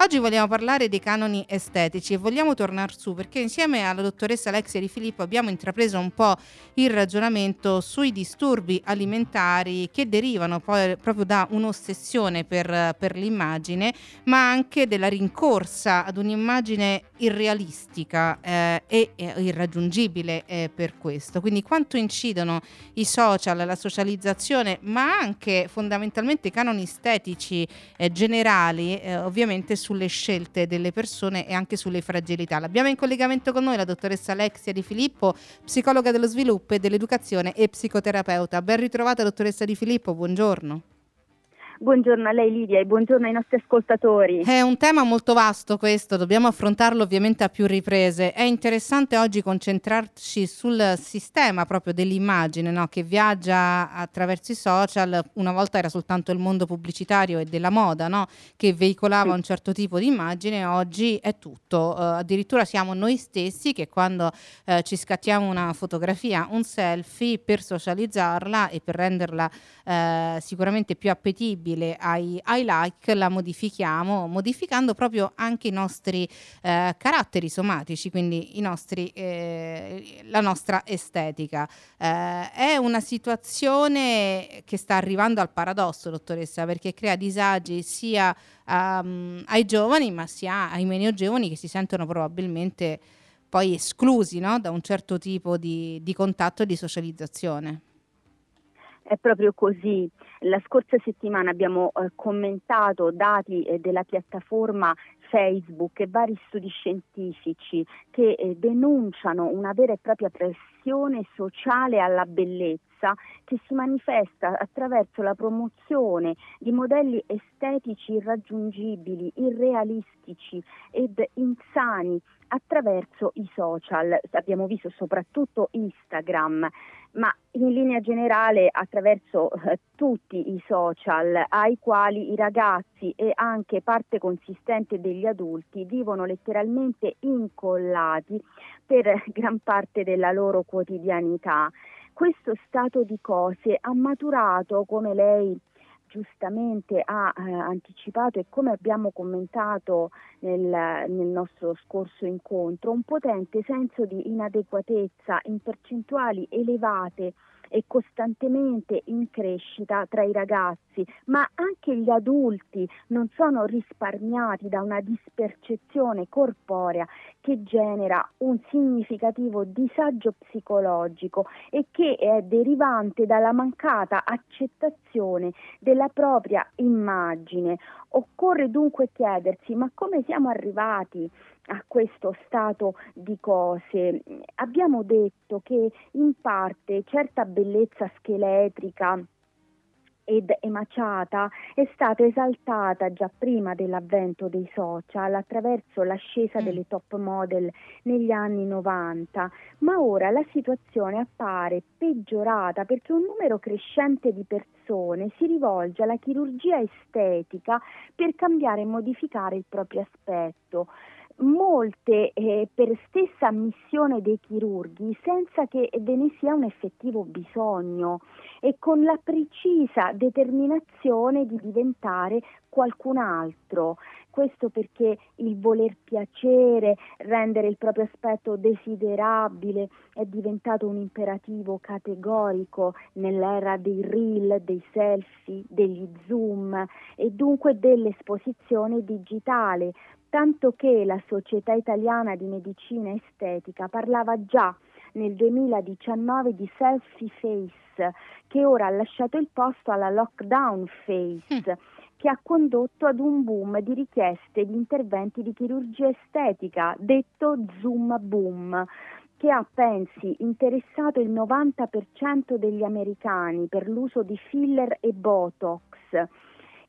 Oggi vogliamo parlare dei canoni estetici e vogliamo tornare su perché insieme alla dottoressa Alexia Di Filippo abbiamo intrapreso un po' il ragionamento sui disturbi alimentari che derivano poi proprio da un'ossessione per, per l'immagine, ma anche della rincorsa ad un'immagine irrealistica eh, e irraggiungibile eh, per questo. Quindi quanto incidono i social, la socializzazione, ma anche fondamentalmente i canoni estetici eh, generali, eh, ovviamente sulle scelte delle persone e anche sulle fragilità. L'abbiamo in collegamento con noi la dottoressa Alexia Di Filippo, psicologa dello sviluppo e dell'educazione e psicoterapeuta. Ben ritrovata dottoressa Di Filippo, buongiorno. Buongiorno a lei Lidia e buongiorno ai nostri ascoltatori. È un tema molto vasto questo, dobbiamo affrontarlo ovviamente a più riprese. È interessante oggi concentrarci sul sistema proprio dell'immagine no? che viaggia attraverso i social. Una volta era soltanto il mondo pubblicitario e della moda no? che veicolava sì. un certo tipo di immagine, oggi è tutto. Uh, addirittura siamo noi stessi che quando uh, ci scattiamo una fotografia, un selfie per socializzarla e per renderla uh, sicuramente più appetibile sensibile ai, ai like la modifichiamo, modificando proprio anche i nostri eh, caratteri somatici, quindi nostri, eh, la nostra estetica. Eh, è una situazione che sta arrivando al paradosso, dottoressa, perché crea disagi sia um, ai giovani, ma sia ai meno giovani che si sentono probabilmente poi esclusi no? da un certo tipo di, di contatto e di socializzazione. È proprio così. La scorsa settimana abbiamo eh, commentato dati eh, della piattaforma Facebook e vari studi scientifici che eh, denunciano una vera e propria pressione sociale alla bellezza che si manifesta attraverso la promozione di modelli estetici irraggiungibili, irrealistici ed insani attraverso i social. Abbiamo visto soprattutto Instagram ma in linea generale attraverso eh, tutti i social ai quali i ragazzi e anche parte consistente degli adulti vivono letteralmente incollati per gran parte della loro quotidianità. Questo stato di cose ha maturato, come lei giustamente ha eh, anticipato e come abbiamo commentato nel, nel, nostro scorso incontro, un potente senso di inadeguatezza in percentuali elevate e costantemente in crescita tra i ragazzi, ma anche gli adulti non sono risparmiati da una dispercezione corporea che genera un significativo disagio psicologico e che è derivante dalla mancata accettazione della propria immagine. Occorre dunque chiedersi ma come siamo arrivati a questo stato di cose. Abbiamo detto che in parte certa bellezza scheletrica ed emaciata è stata esaltata già prima dell'avvento dei social attraverso l'ascesa mm. delle top model negli anni 90, ma ora la situazione appare peggiorata perché un numero crescente di persone si rivolge alla chirurgia estetica per cambiare e modificare il proprio aspetto molte eh, per stessa ammissione dei chirurghi senza che ve ne sia un effettivo bisogno e con la precisa determinazione di diventare qualcun altro. Questo perché il voler piacere, rendere il proprio aspetto desiderabile è diventato un imperativo categorico nell'era dei reel, dei selfie, degli zoom e dunque dell'esposizione digitale, tanto che la Società Italiana di Medicina Estetica parlava già nel 2019 di selfie face, che ora ha lasciato il posto alla lockdown face. Mm. che ha condotto ad un boom di richieste di interventi di chirurgia estetica, detto Zoom Boom, che ha, pensi, interessato il 90% degli americani per l'uso di filler e Botox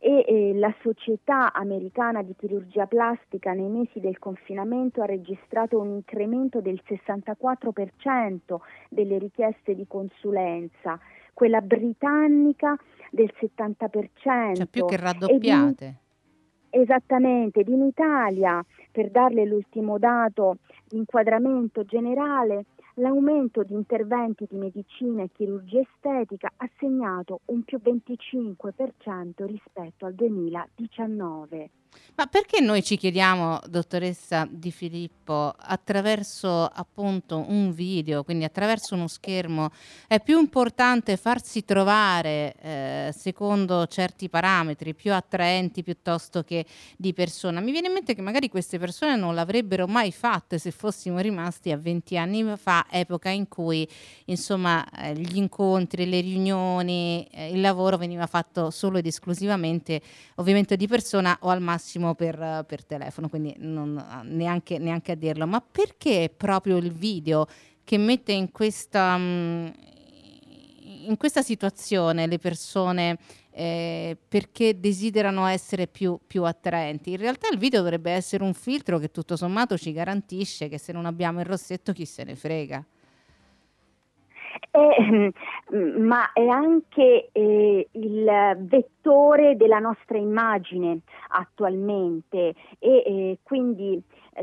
e eh, la Società Americana di Chirurgia Plastica nei mesi del confinamento ha registrato un incremento del 64% delle richieste di consulenza, quella britannica del 70%. Cioè più che raddoppiate. Esattamente, ed in Italia, per darle l'ultimo dato di inquadramento generale, l'aumento di interventi di medicina e chirurgia estetica ha segnato un più 25% rispetto al 2019. Ma perché noi ci chiediamo, dottoressa Di Filippo, attraverso appunto un video, quindi attraverso uno schermo, è più importante farsi trovare eh, secondo certi parametri più attraenti piuttosto che di persona? Mi viene in mente che magari queste persone non l'avrebbero mai fatte se fossimo rimasti a 20 anni fa, epoca in cui insomma eh, gli incontri, le riunioni, eh, il lavoro veniva fatto solo ed esclusivamente ovviamente di persona o al massimo per, per telefono, quindi non, neanche, neanche, a dirlo. Ma perché proprio il video che mette in questa, mm, in questa situazione le persone eh, perché desiderano essere più, più, attraenti. In realtà il video dovrebbe essere un filtro che tutto sommato ci garantisce che se non abbiamo il rossetto chi se ne frega. Eh, ma è anche eh, il vettore della nostra immagine attualmente e eh, quindi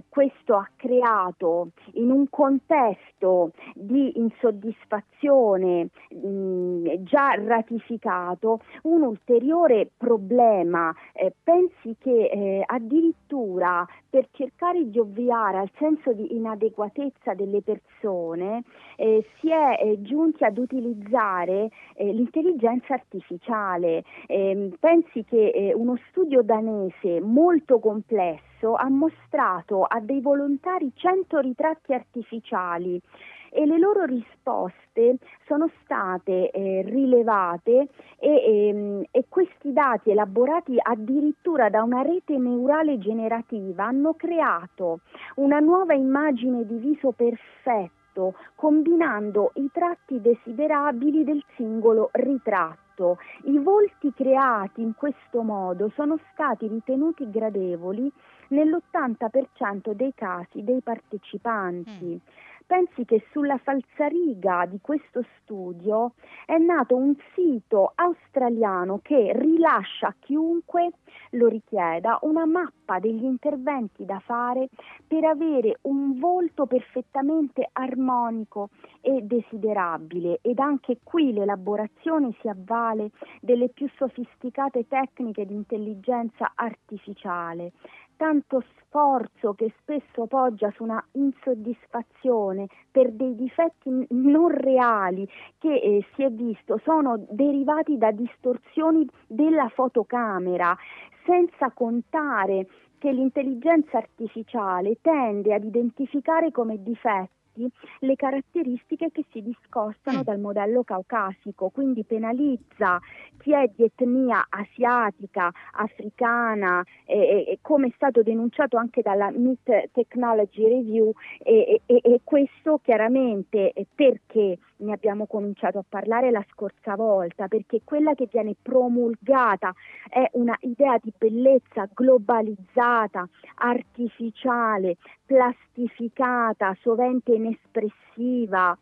questo ha creato in un contesto di insoddisfazione mh, mm, già ratificato un ulteriore problema. Eh, pensi che eh, addirittura per cercare di ovviare al senso di inadeguatezza delle persone eh, si è eh, giunti ad utilizzare eh, l'intelligenza artificiale. Ehm, pensi che uno studio danese molto complesso stesso ha mostrato a dei volontari 100 ritratti artificiali e le loro risposte sono state eh, rilevate e, ehm, e, questi dati elaborati addirittura da una rete neurale generativa hanno creato una nuova immagine di viso perfetto combinando i tratti desiderabili del singolo ritratto fatto i volti creati in questo modo sono stati ritenuti gradevoli nell'80% dei casi dei partecipanti. Mm. Pensi che sulla falsariga di questo studio è nato un sito australiano che rilascia a chiunque lo richieda una mappa degli interventi da fare per avere un volto perfettamente armonico e desiderabile. Ed anche qui l'elaborazione si avvale delle più sofisticate tecniche di intelligenza artificiale tanto sforzo che spesso poggia su una insoddisfazione per dei difetti non reali che eh, si è visto sono derivati da distorsioni della fotocamera, senza contare che l'intelligenza artificiale tende ad identificare come difetti dati le caratteristiche che si discostano mm. dal modello caucasico, quindi penalizza chi è di etnia asiatica, africana, eh, eh, come è stato denunciato anche dalla MIT Technology Review e, e, e questo chiaramente perché ne abbiamo cominciato a parlare la scorsa volta, perché quella che viene promulgata è una idea di bellezza globalizzata, artificiale, plastificata, sovente inespressiva,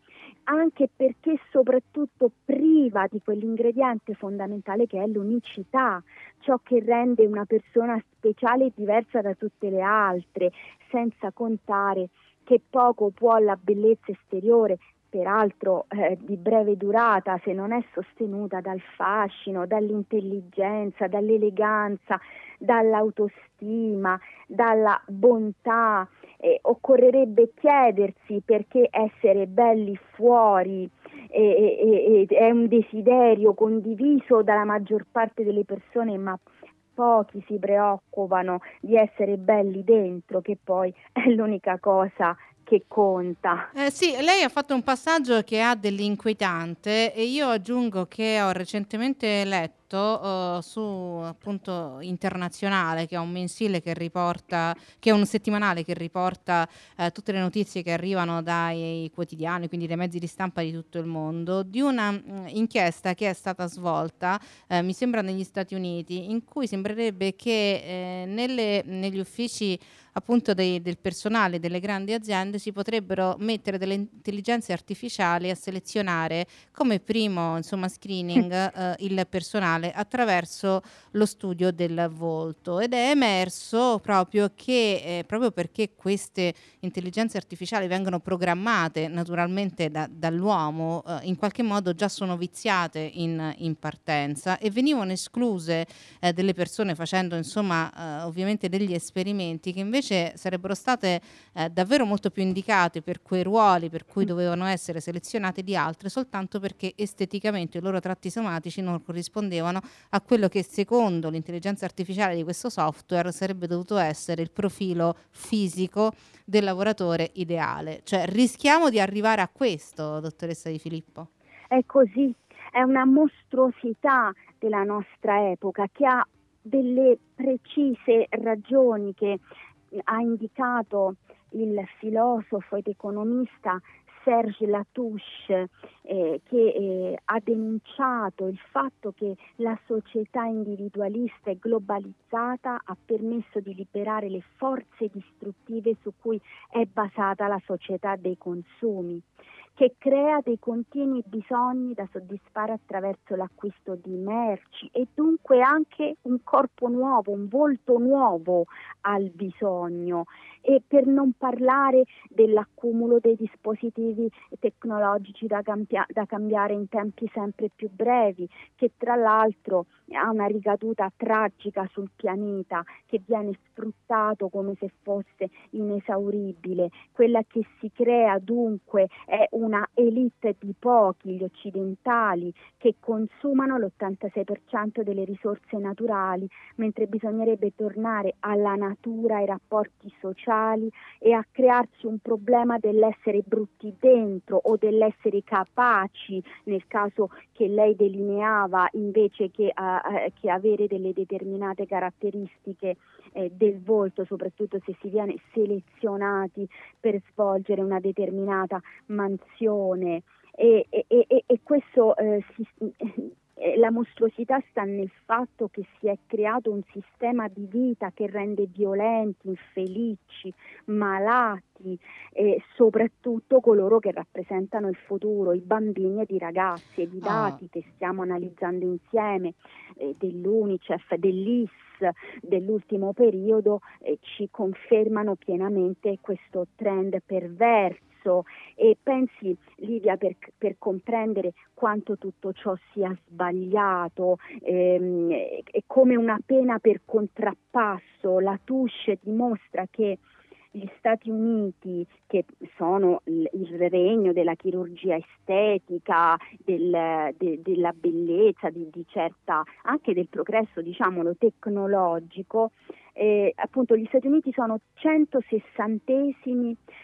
anche perché soprattutto priva di quell'ingrediente fondamentale che è l'unicità, ciò che rende una persona speciale e diversa da tutte le altre, senza contare che poco può la bellezza esteriore peraltro eh, di breve durata se non è sostenuta dal fascino, dall'intelligenza, dall'eleganza, dall'autostima, dalla bontà. Eh, occorrerebbe chiedersi perché essere belli fuori eh, è un desiderio condiviso dalla maggior parte delle persone, ma pochi si preoccupano di essere belli dentro, che poi è l'unica cosa che conta. Eh, sì, lei ha fatto un passaggio che ha dell'inquietante e io aggiungo che ho recentemente letto uh, su appunto internazionale che è un mensile che riporta che è un settimanale che riporta uh, tutte le notizie che arrivano dai quotidiani quindi dai mezzi di stampa di tutto il mondo di una mh, inchiesta che è stata svolta uh, mi sembra negli Stati Uniti in cui sembrerebbe che eh, nelle, negli uffici appunto dei, del personale delle grandi aziende si potrebbero mettere delle intelligenze artificiali a selezionare come primo insomma, screening eh, il personale criminale attraverso lo studio del volto. Ed è emerso proprio che eh, proprio perché queste intelligenze artificiali vengono programmate naturalmente da, dall'uomo, eh, in qualche modo già sono viziate in, in partenza e venivano escluse eh, delle persone facendo insomma eh, ovviamente degli esperimenti che invece sarebbero state eh, davvero molto più indicate per quei ruoli per cui dovevano essere selezionate di altre soltanto perché esteticamente i loro tratti somatici non corrispondevano a quello che secondo l'intelligenza artificiale di questo software sarebbe dovuto essere il profilo fisico del lavoratore ideale. Cioè rischiamo di arrivare a questo, dottoressa Di Filippo. È così, è una mostruosità della nostra epoca che ha delle precise ragioni che ha indicato il filosofo ed economista Serge Latouche eh, che eh, ha denunciato il fatto che la società individualista e globalizzata ha permesso di liberare le forze distruttive su cui è basata la società dei consumi che crea dei continui bisogni da soddisfare attraverso l'acquisto di merci e dunque anche un corpo nuovo, un volto nuovo al bisogno e per non parlare dell'accumulo dei dispositivi tecnologici da, cambia- da cambiare in tempi sempre più brevi, che tra l'altro ha una ricaduta tragica sul pianeta, che viene sfruttato come se fosse inesauribile. Quella che si crea dunque è una elite di pochi, gli occidentali, che consumano l'86% delle risorse naturali, mentre bisognerebbe tornare alla natura, ai rapporti sociali sociali e a crearsi un problema dell'essere brutti dentro o dell'essere capaci, nel caso che lei delineava, invece che, uh, che avere delle determinate caratteristiche eh, del volto, soprattutto se si viene selezionati per svolgere una determinata mansione. E, e, e, e questo eh, si, eh, la mostruosità sta nel fatto che si è creato un sistema di vita che rende violenti, infelici, malati e soprattutto coloro che rappresentano il futuro, i bambini ed i ragazzi. Ed i ah. dati ah. che stiamo analizzando insieme eh, dell'UNICEF, dell'IS, dell'ultimo periodo eh, ci confermano pienamente questo trend perverso senso e pensi Livia per, per comprendere quanto tutto ciò sia sbagliato ehm, e come una pena per contrappasso la Touche dimostra che gli Stati Uniti, che sono il, il regno della chirurgia estetica, del, de, della bellezza, di, di certa, anche del progresso, diciamolo, tecnologico, eh, appunto gli Stati Uniti sono 160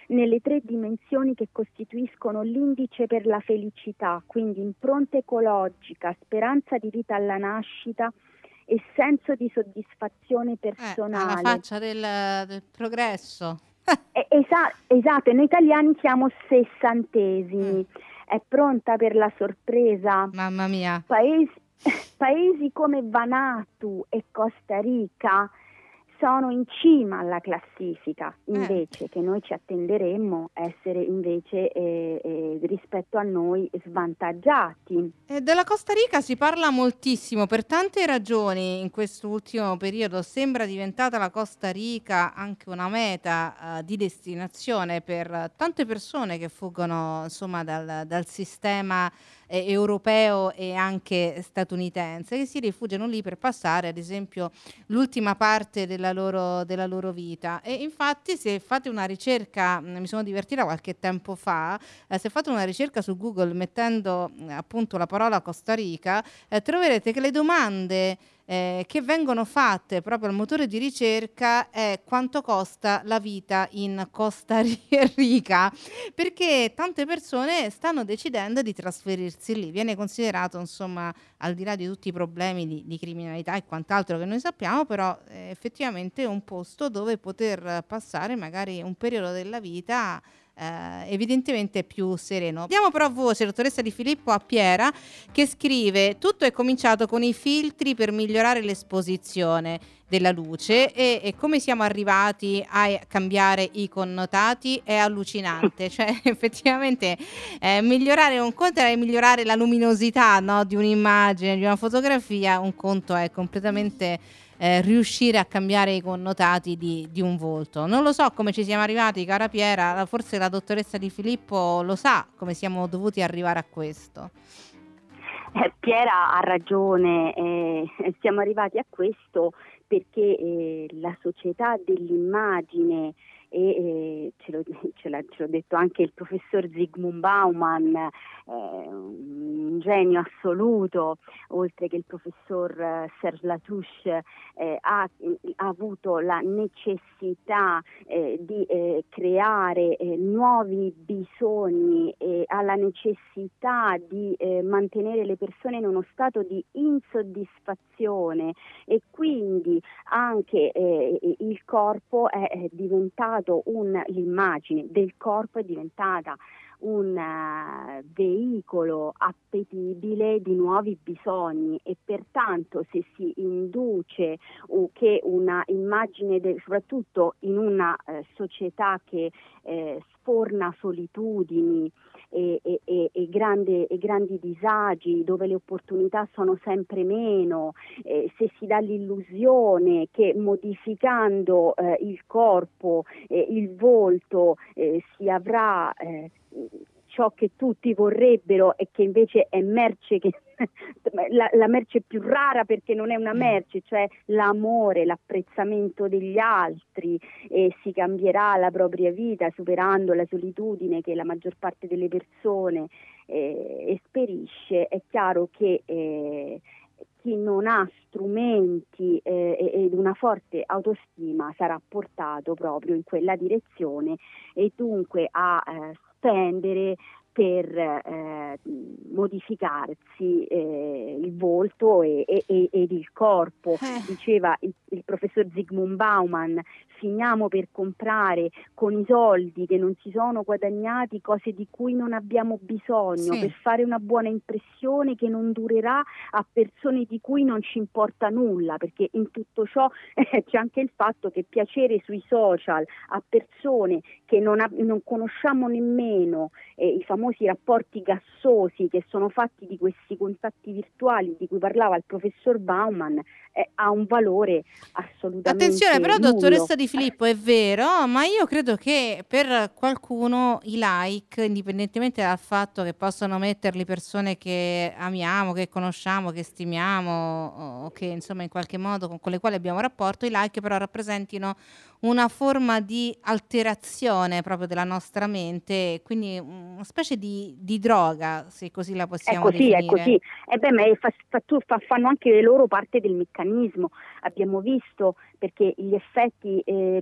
nelle tre dimensioni che costituiscono l'indice per la felicità, quindi impronta ecologica, speranza di vita alla nascita e senso di soddisfazione personale. Eh, alla faccia del, del progresso. esa- esatto, noi italiani siamo sessantesimi. Mm. È pronta per la sorpresa? Mamma mia. Paesi, paesi come Vanuatu e Costa Rica sono in cima alla classifica, eh. invece eh. che noi ci attenderemmo essere invece eh, eh, rispetto a noi svantaggiati. E della Costa Rica si parla moltissimo per tante ragioni in quest'ultimo periodo, sembra diventata la Costa Rica anche una meta uh, di destinazione per tante persone che fuggono insomma dal, dal sistema eh, europeo e anche statunitense che si rifugiano lì per passare ad esempio l'ultima parte della loro, della loro vita. E infatti se fate una ricerca mm, mi sono divertita qualche tempo fa eh, se fate una ricerca su Google mettendo mm, appunto la parola Costa Rica eh, troverete che le domande eh, che vengono fatte proprio al motore di ricerca è quanto costa la vita in Costa Rica, perché tante persone stanno decidendo di trasferirsi lì. Viene considerato, insomma, al di là di tutti i problemi di, di criminalità e quant'altro che noi sappiamo, però è effettivamente un posto dove poter passare magari un periodo della vita eh, evidentemente più sereno. Diamo però voce, dottoressa Di Filippo, a Piera che scrive tutto è cominciato con i filtri per migliorare l'esposizione della luce e, e, come siamo arrivati a cambiare i connotati è allucinante, cioè effettivamente eh, migliorare un conto è migliorare la luminosità no, di un'immagine, di una fotografia, un conto è completamente eh, riuscire a cambiare i connotati di, di, un volto. Non lo so come ci siamo arrivati, cara Piera, forse la dottoressa Di Filippo lo sa come siamo dovuti arrivare a questo. Eh, Piera ha ragione, eh, siamo arrivati a questo perché eh, la società dell'immagine e ce, l'ho, ce, l'ha, ce, l'ha, detto anche il professor Zygmunt Bauman, eh, un genio assoluto, oltre che il professor eh, Serge Latouche, eh, ha, ha, avuto la necessità eh, di eh, creare nuovi bisogni, ha la necessità di mantenere le persone in uno stato di insoddisfazione e quindi anche il corpo è diventato un, l'immagine del corpo è diventata un uh, veicolo appetibile di nuovi bisogni e pertanto se si induce uh, che una immagine, de- soprattutto in una uh, società che eh, sforna solitudini, e, e, e, e, grandi disagi, dove le opportunità sono sempre meno, eh, se si dà l'illusione che modificando eh, il corpo, eh, il volto, eh, si avrà eh, ciò che tutti vorrebbero e che invece è merce che la, la, merce più rara perché non è una mm. merce, cioè l'amore, l'apprezzamento degli altri e si cambierà la propria vita superando la solitudine che la maggior parte delle persone eh, esperisce, è chiaro che eh, chi non ha strumenti eh, ed una forte autostima sarà portato proprio in quella direzione e dunque a eh, spendere per eh, modificarsi eh, il volto e, e, ed il corpo. Eh. Diceva il, il, professor Zygmunt Bauman, finiamo per comprare con i soldi che non si sono guadagnati cose di cui non abbiamo bisogno, sì. per fare una buona impressione che non durerà a persone di cui non ci importa nulla, perché in tutto ciò eh, c'è anche il fatto che piacere sui social a persone che non, ha, non conosciamo nemmeno, eh, i famosi rapporti gassosi che sono fatti di questi contatti virtuali di cui parlava il professor Bauman, eh, ha un valore assolutamente Attenzione, però nullo. dottoressa Di Filippo è vero, ma io credo che per qualcuno i like, indipendentemente dal fatto che possano metterli persone che amiamo, che conosciamo, che stimiamo o che insomma in qualche modo con, con le quali abbiamo rapporto, i like però rappresentino una forma di alterazione proprio della nostra mente, quindi una specie di, di droga, se così la possiamo è così, definire. È così, è beh, ma fa, fa, fanno anche loro parte del meccanismo. Abbiamo visto perché gli effetti eh,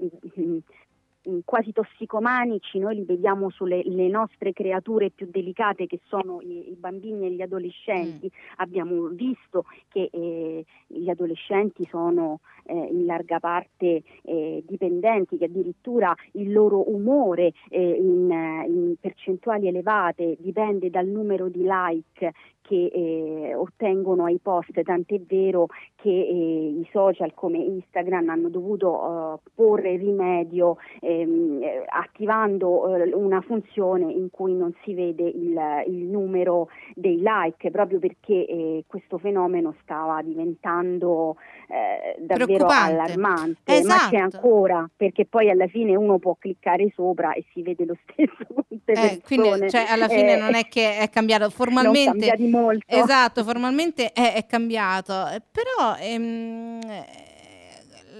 quasi tossicomanici, noi li vediamo sulle nostre creature più delicate che sono i, i bambini e gli adolescenti. Mm. Abbiamo visto che eh, gli adolescenti sono eh, in larga parte eh, dipendenti, che addirittura il loro umore eh, in, in percentuali elevate dipende dal numero di like che eh, ottengono ai post, tant'è vero che eh, i social come Instagram hanno dovuto porre rimedio ehm, attivando uh, una funzione in cui non si vede il, il numero dei like, proprio perché eh, questo fenomeno stava diventando eh, davvero allarmante, esatto. ma c'è esatto. ancora, perché poi alla fine uno può cliccare sopra e si vede lo stesso. Eh, quindi cioè, alla fine non è che è cambiato formalmente. Esatto, formalmente è, è cambiato, però ehm,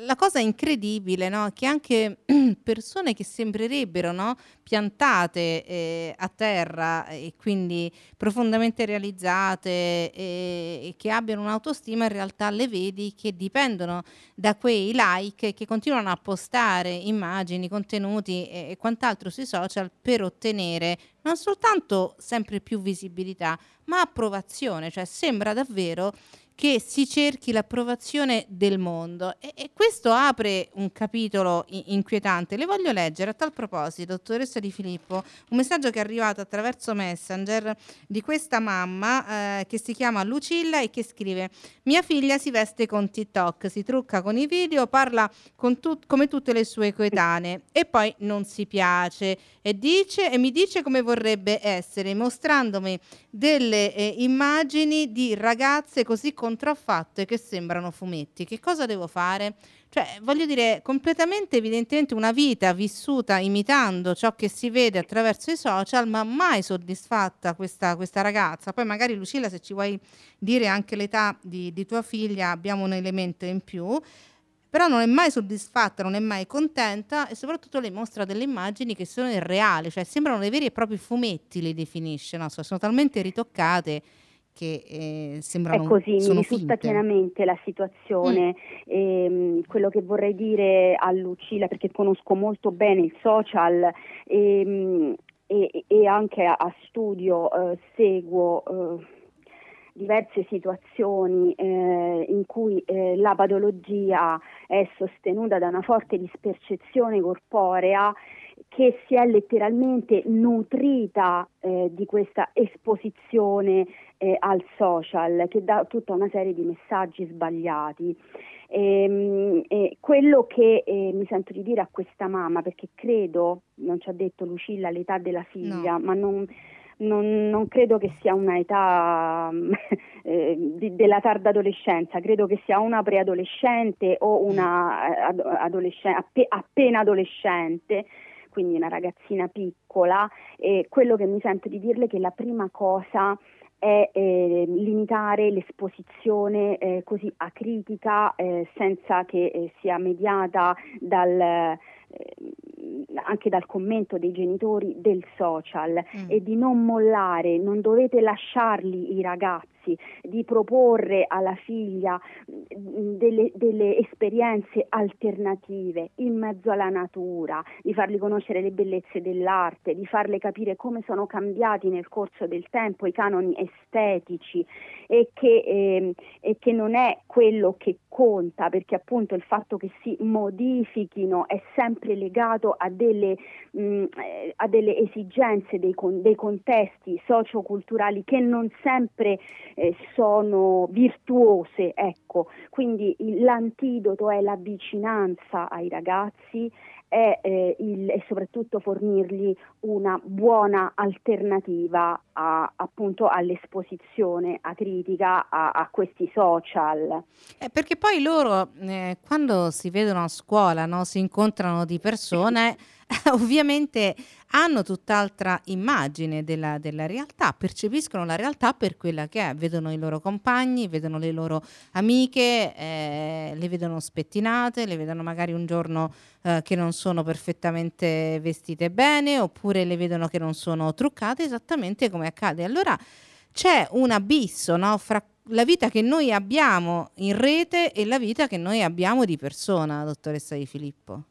la cosa incredibile, no? Che anche persone che sembrerebbero no? piantate eh, a terra e quindi profondamente realizzate e, e, che abbiano un'autostima, in realtà le vedi che dipendono da quei like che continuano a postare immagini, contenuti e, e quant'altro sui social per ottenere non soltanto sempre più visibilità, ma approvazione, cioè sembra davvero che si cerchi l'approvazione del mondo. E, e questo apre un capitolo inquietante. Le voglio leggere a tal proposito, dottoressa Di Filippo, un messaggio che è arrivato attraverso Messenger di questa mamma eh, che si chiama Lucilla e che scrive mia figlia si veste con TikTok, si trucca con i video, parla tut- come tutte le sue coetanee. E poi non si piace. E dice e mi dice come vorrebbe essere, mostrandomi delle eh, immagini di ragazze così contraffatte che sembrano fumetti. Che cosa devo fare? Cioè, voglio dire, completamente evidentemente una vita vissuta imitando ciò che si vede attraverso i social, ma mai soddisfatta questa, questa ragazza. Poi magari Lucilla, se ci vuoi dire anche l'età di, di tua figlia, abbiamo un elemento in più però non è mai soddisfatta, non è mai contenta e soprattutto le mostra delle immagini che sono irreali, cioè sembrano dei veri e propri fumetti, le definisce, no? sono talmente ritoccate che eh, sembrano È così, mi risulta finte. pienamente la situazione. Mm. E, ehm, quello che vorrei dire a Lucilla, perché conosco molto bene il social e, e, e anche a, a studio eh, seguo eh, diverse situazioni eh, in cui eh, la patologia è sostenuta da una forte dispercezione corporea che si è letteralmente nutrita eh, di questa esposizione eh, al social che dà tutta una serie di messaggi sbagliati. E, ehm, e quello che eh, mi sento di dire a questa mamma, perché credo, non ci ha detto Lucilla l'età della figlia, no. ma non, non, non, credo che sia una età eh, di, della tarda adolescenza, credo che sia una preadolescente o una eh, ad, adolescente, app, appena adolescente quindi una ragazzina piccola, e quello che mi sento di dirle è che la prima cosa è eh, limitare l'esposizione eh, così acritica eh, senza che eh, sia mediata dal, eh, anche dal commento dei genitori del social mm. e di non mollare, non dovete lasciarli i ragazzi ragazzi di proporre alla figlia mm, delle, delle esperienze alternative in mezzo alla natura, di fargli conoscere le bellezze dell'arte, di farle capire come sono cambiati nel corso del tempo i canoni estetici e che, eh, e che non è quello che conta perché appunto il fatto che si modifichino è sempre legato a delle, mh, mm, eh, a delle esigenze dei, con, dei contesti socioculturali che non sempre eh, sono virtuose, ecco. Quindi l'antidoto è la vicinanza ai ragazzi è, eh, il, e soprattutto fornirgli una buona alternativa a, appunto all'esposizione acritica a, a questi social. Eh, perché poi loro eh, quando si vedono a scuola, no, si incontrano di persone. ovviamente hanno tutt'altra immagine della, della, realtà, percepiscono la realtà per quella che è, vedono i loro compagni, vedono le loro amiche, eh, le vedono spettinate, le vedono magari un giorno eh, che non sono perfettamente vestite bene oppure le vedono che non sono truccate esattamente come accade. Allora c'è un abisso no, fra la vita che noi abbiamo in rete e la vita che noi abbiamo di persona, dottoressa Di Filippo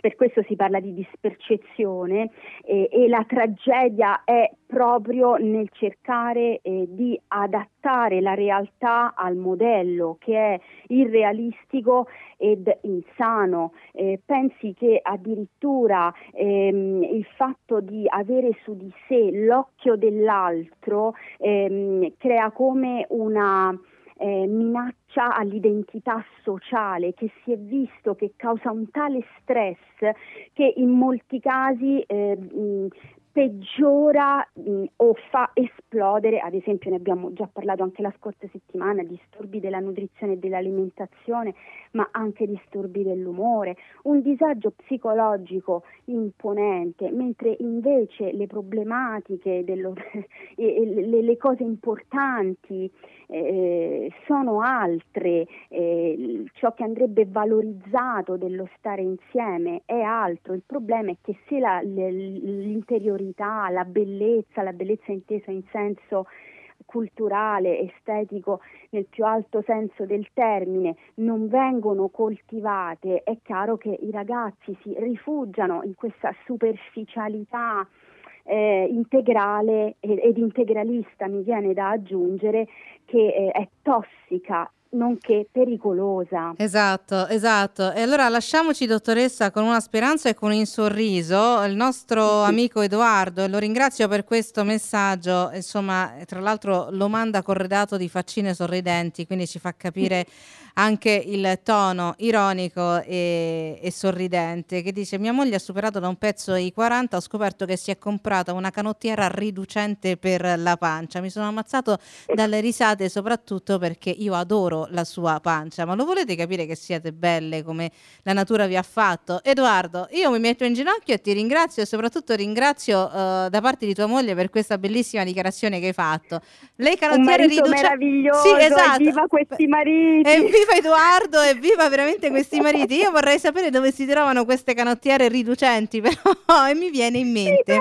per questo si parla di dispercezione eh, e la tragedia è proprio nel cercare eh, di adattare la realtà al modello che è irrealistico ed insano. Eh, pensi che addirittura ehm, il fatto di avere su di sé l'occhio dell'altro ehm, crea come una eh, minaccia all'identità sociale che si è visto che causa un tale stress che in molti casi eh, peggiora mh, o fa esplodere, ad esempio ne abbiamo già parlato anche la scorsa settimana, disturbi della nutrizione e dell'alimentazione, ma anche disturbi dell'umore, un disagio psicologico imponente, mentre invece le problematiche, dello, le, le, cose importanti eh, sono altre, eh, ciò che andrebbe valorizzato dello stare insieme è altro, il problema è che se la, l'interiorità l'unicità, la bellezza, la bellezza intesa in senso culturale, estetico nel più alto senso del termine non vengono coltivate, è chiaro che i ragazzi si rifugiano in questa superficialità eh, integrale ed, ed, integralista, mi viene da aggiungere, che eh, è tossica nonché pericolosa. Esatto, esatto. E allora lasciamoci, dottoressa, con una speranza e con un sorriso. Il nostro amico Edoardo, e lo ringrazio per questo messaggio, insomma, tra l'altro lo manda corredato di faccine sorridenti, quindi ci fa capire anche il tono ironico e, e, sorridente che dice mia moglie ha superato da un pezzo i 40 ho scoperto che si è comprata una canottiera riducente per la pancia. Mi sono ammazzato dalle risate soprattutto perché io adoro la sua pancia. Ma lo volete capire che siete belle come la natura vi ha fatto? Edoardo io mi metto in ginocchio e ti ringrazio e soprattutto ringrazio uh, da parte di tua moglie per questa bellissima dichiarazione che hai fatto. Le canottiere riducenti meraviglioso sì, esatto. viva questi mariti. Evviva viva Edoardo e viva veramente questi mariti. Io vorrei sapere dove si trovano queste canottiere riducenti, però e mi viene in mente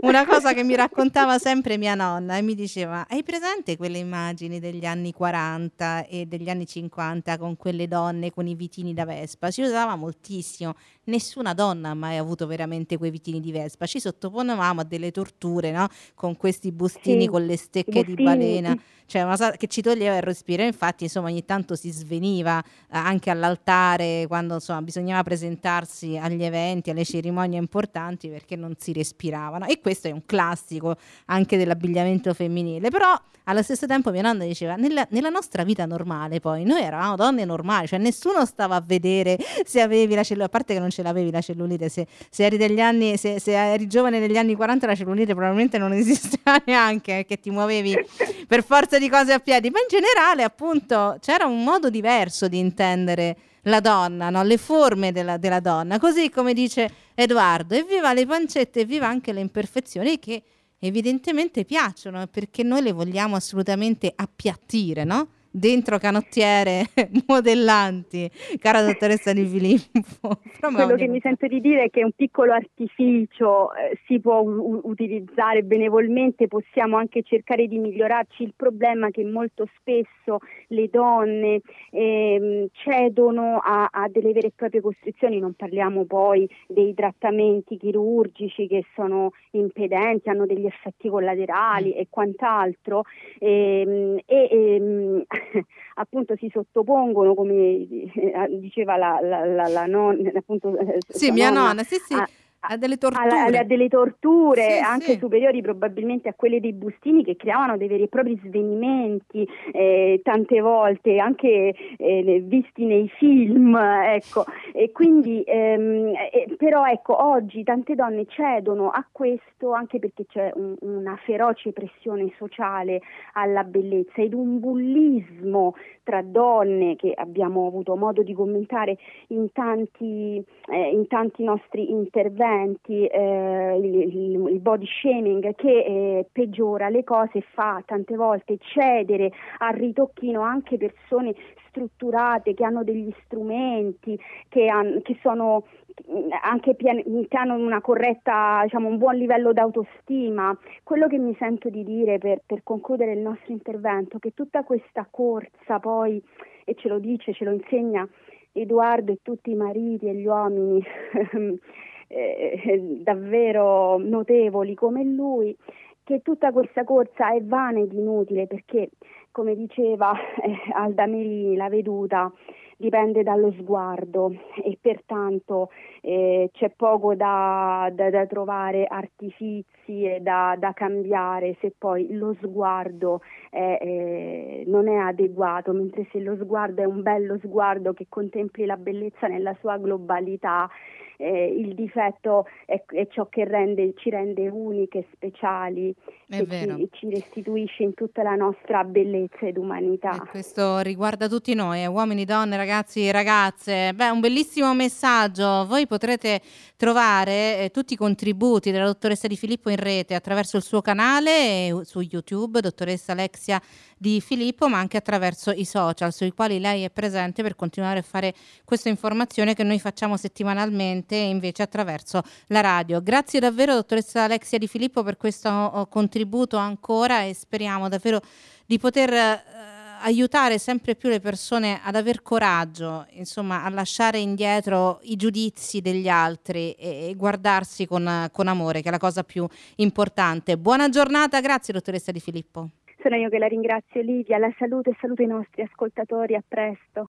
una cosa che mi raccontava sempre mia nonna e mi diceva: Hai presente quelle immagini degli anni 40 e degli anni 50 con quelle donne con i vitini da Vespa? Si usava moltissimo. Nessuna donna ha mai avuto veramente quei vitini di Vespa. Ci sottoponevamo a delle torture, no? Con questi bustini sì, con le stecche di balena cioè una cosa che ci toglieva il respiro. Infatti, insomma, ogni tanto si sveniva eh, anche all'altare quando insomma, bisognava presentarsi agli eventi, alle cerimonie importanti perché non si respiravano. E questo è un classico anche dell'abbigliamento femminile. Però allo stesso tempo mia nonna diceva: nella, nella nostra vita normale, poi noi eravamo donne normali, cioè nessuno stava a vedere se avevi la cellulite, a parte che non ce l'avevi la cellulite, se, se eri degli anni, se, se, eri giovane negli anni 40 la cellulite probabilmente non esisteva neanche, perché ti muovevi per forza di cose a piedi, ma in generale appunto c'era un modo diverso di intendere la donna, no? le forme della, della donna, così come dice Edoardo, evviva le pancette, evviva anche le imperfezioni che evidentemente piacciono perché noi le vogliamo assolutamente appiattire, no? Dentro canottiere modellanti, cara dottoressa Di Filippo. Quello che mi sento di dire è che un piccolo artificio eh, si può u- utilizzare benevolmente, possiamo anche cercare di migliorarci. Il problema è che molto spesso le donne eh, cedono a, a, delle vere e proprie costrizioni, non parliamo poi dei trattamenti chirurgici che sono impedenti, hanno degli effetti collaterali mm. e quant'altro. Ehm, e, e, ehm, appunto si sottopongono, come eh, diceva la, la, la, la nonna, appunto, eh, sì, mia nonna, nonna sì, sì. A, a delle torture, a, a delle torture sì, anche sì. superiori probabilmente a quelle dei bustini che creavano dei veri e propri svenimenti eh, tante volte anche eh, visti nei film ecco. E quindi ehm, eh, però ecco oggi tante donne cedono a questo anche perché c'è un, una feroce pressione sociale alla bellezza ed un bullismo tra donne che abbiamo avuto modo di commentare in tanti, eh, in tanti nostri interventi, eh, il, il, body shaming che eh, peggiora le cose fa tante volte cedere al ritocchino anche persone strutturate, che hanno degli strumenti, che, han, che sono anche pian- che hanno una corretta, diciamo, un buon livello d'autostima. Quello che mi sento di dire per, per concludere il nostro intervento è che tutta questa corsa poi, e ce lo dice, ce lo insegna Edoardo e tutti i mariti e gli uomini eh, davvero notevoli come lui, che tutta questa corsa è vana ed inutile perché, come diceva eh, Alda Merini, la veduta, dipende dallo sguardo e pertanto eh, c'è poco da, da, da, trovare artifici e da, da, cambiare se poi lo sguardo è, eh, non è adeguato, mentre se lo sguardo è un bello sguardo che contempli la bellezza nella sua globalità eh, il difetto è, è ciò che rende, ci rende uniche, speciali e ci, ci, restituisce in tutta la nostra bellezza ed umanità. E questo riguarda tutti noi, eh, uomini, donne, ragazzi e ragazze. Beh, un bellissimo messaggio. Voi potrete trovare eh, tutti i contributi della dottoressa Di Filippo in rete attraverso il suo canale eh, su YouTube, dottoressa Alexia Di Filippo, ma anche attraverso i social sui quali lei è presente per continuare a fare questa informazione che noi facciamo settimanalmente invece attraverso la radio. Grazie davvero dottoressa Alexia Di Filippo per questo oh, contributo ancora e speriamo davvero di poter eh, aiutare sempre più le persone ad aver coraggio, insomma, a lasciare indietro i giudizi degli altri e, e guardarsi con, con amore, che è la cosa più importante. Buona giornata, grazie dottoressa Di Filippo. Sono io che la ringrazio Livia, la salute e saluto i nostri ascoltatori, a presto.